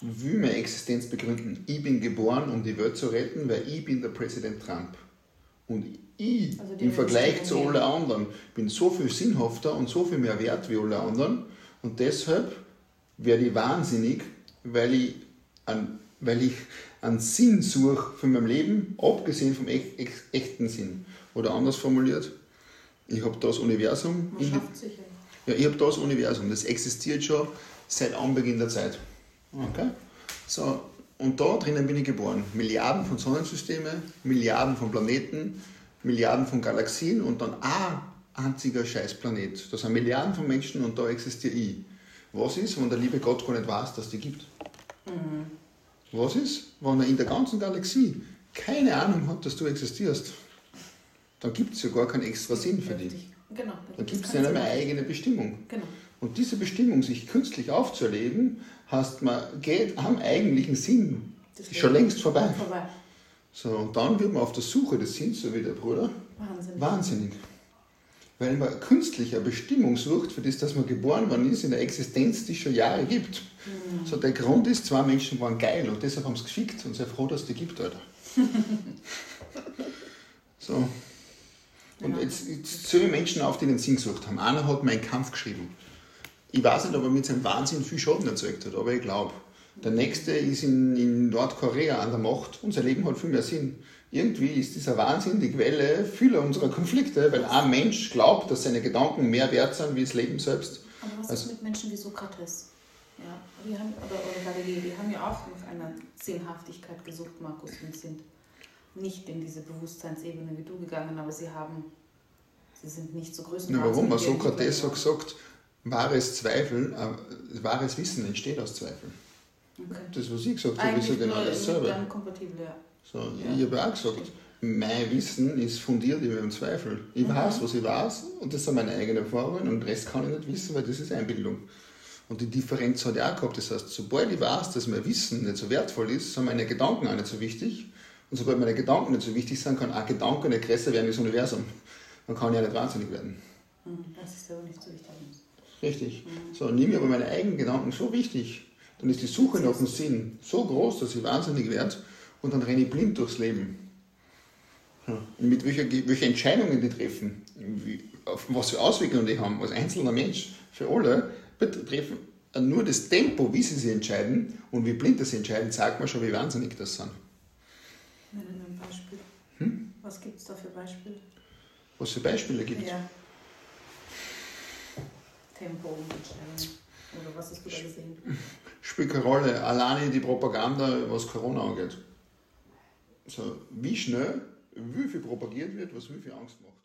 will meine Existenz begründen. Ich bin geboren, um die Welt zu retten, weil ich bin der Präsident Trump. Und ich, Also im Vergleich zu allen anderen, bin so viel sinnhafter und so viel mehr wert wie alle anderen. Und deshalb werde ich wahnsinnig, weil ich, an, weil ich einen Sinn suche für mein Leben, abgesehen vom echt, echt, echten Sinn. Oder anders formuliert, ich habe das Universum, Man in ja, ich habe das Universum, das existiert schon seit Anbeginn der Zeit. Okay? So, und da drinnen bin ich geboren. Milliarden von Sonnensystemen, Milliarden von Planeten, Milliarden von Galaxien und dann ein einziger Scheißplanet. Da sind Milliarden von Menschen und da existiere ich. Was ist, wenn der liebe Gott gar nicht weiß, dass die gibt? Was ist, wenn er in der ganzen Galaxie keine Ahnung hat, dass du existierst? Dann gibt es ja gar keinen extra Sinn für dich. Genau. Dann gibt es ja nicht mehr Sinn. eigene Bestimmung. Genau. Und diese Bestimmung, sich künstlich aufzuerleben, heißt, man geht am eigentlichen Sinn Das ist schon längst vorbei. Vorbei. So, und dann wird man auf der Suche des Sinns, so wie der Bruder, Wahnsinn. wahnsinnig. Weil man künstlich eine Bestimmung sucht, für das, dass man geboren worden ist, in der Existenz, die es schon Jahre gibt. So, der Grund ist, zwei Menschen waren geil und deshalb haben sie geschickt und sei froh, dass es die gibt, Alter. so. Und Ja. jetzt, jetzt zähle ich Menschen auf, die den Sinn gesucht haben. Einer hat meinen Kampf geschrieben. Ich weiß nicht, ob er mit seinem Wahnsinn viel Schaden erzeugt hat, aber ich glaube. Der nächste ist in, in Nordkorea an der Macht und sein Leben hat viel mehr Sinn. Irgendwie ist dieser Wahnsinn die Quelle vieler unserer Konflikte, weil ein Mensch glaubt, dass seine Gedanken mehr wert sind wie das Leben selbst. Aber was Also- ist mit Menschen wie Sokrates? Ja, die haben, oder, oder Galilei, die haben ja auch nach einer Sinnhaftigkeit gesucht, Markus, und sind nicht in diese Bewusstseinsebene wie du gegangen, aber sie haben, sie sind nicht so. Na, warum? Sokrates hat gesagt, wahres Zweifel, äh, wahres Wissen entsteht aus Zweifeln. Okay. Das, was ich gesagt habe, ist ja genau dasselbe. dann kompatibel, ja. So, Ja. Ich habe auch gesagt, mein Wissen ist fundiert über den Zweifel. Ich Mhm. weiß, was ich weiß und das sind meine eigenen Erfahrungen und den Rest kann ich nicht wissen, weil das ist Einbildung. Und die Differenz hat ich auch gehabt. Das heißt, sobald ich weiß, dass mein Wissen nicht so wertvoll ist, sind meine Gedanken auch nicht so wichtig. Und sobald meine Gedanken nicht so wichtig sind, kann ein Gedanke nicht größer werden wie das Universum. Dann kann ich ja nicht wahnsinnig werden. Mhm, Das ist auch nicht so wichtig. Richtig. So, nimm mir aber meine eigenen Gedanken so wichtig, dann ist die Suche nach dem Sinn so groß, dass ich wahnsinnig werde und dann renne ich blind durchs Leben. Ja. Mit welcher, welche Entscheidungen die treffen, wie, auf was für Auswirkungen die haben als einzelner Mensch, für alle, betreffen nur das Tempo, wie sie sich entscheiden und wie blind sie entscheiden, sagt mir schon, wie wahnsinnig das sind. Nenn mir ein Beispiel. Hm? Was gibt es da für Beispiele? Was für Beispiele gibt es? Ja. Tempo umstellen. Oder was hast du da gesehen? spielt keine Rolle. Alleine die Propaganda, was Corona angeht. So, wie schnell, wie viel propagiert wird, was wie viel Angst macht.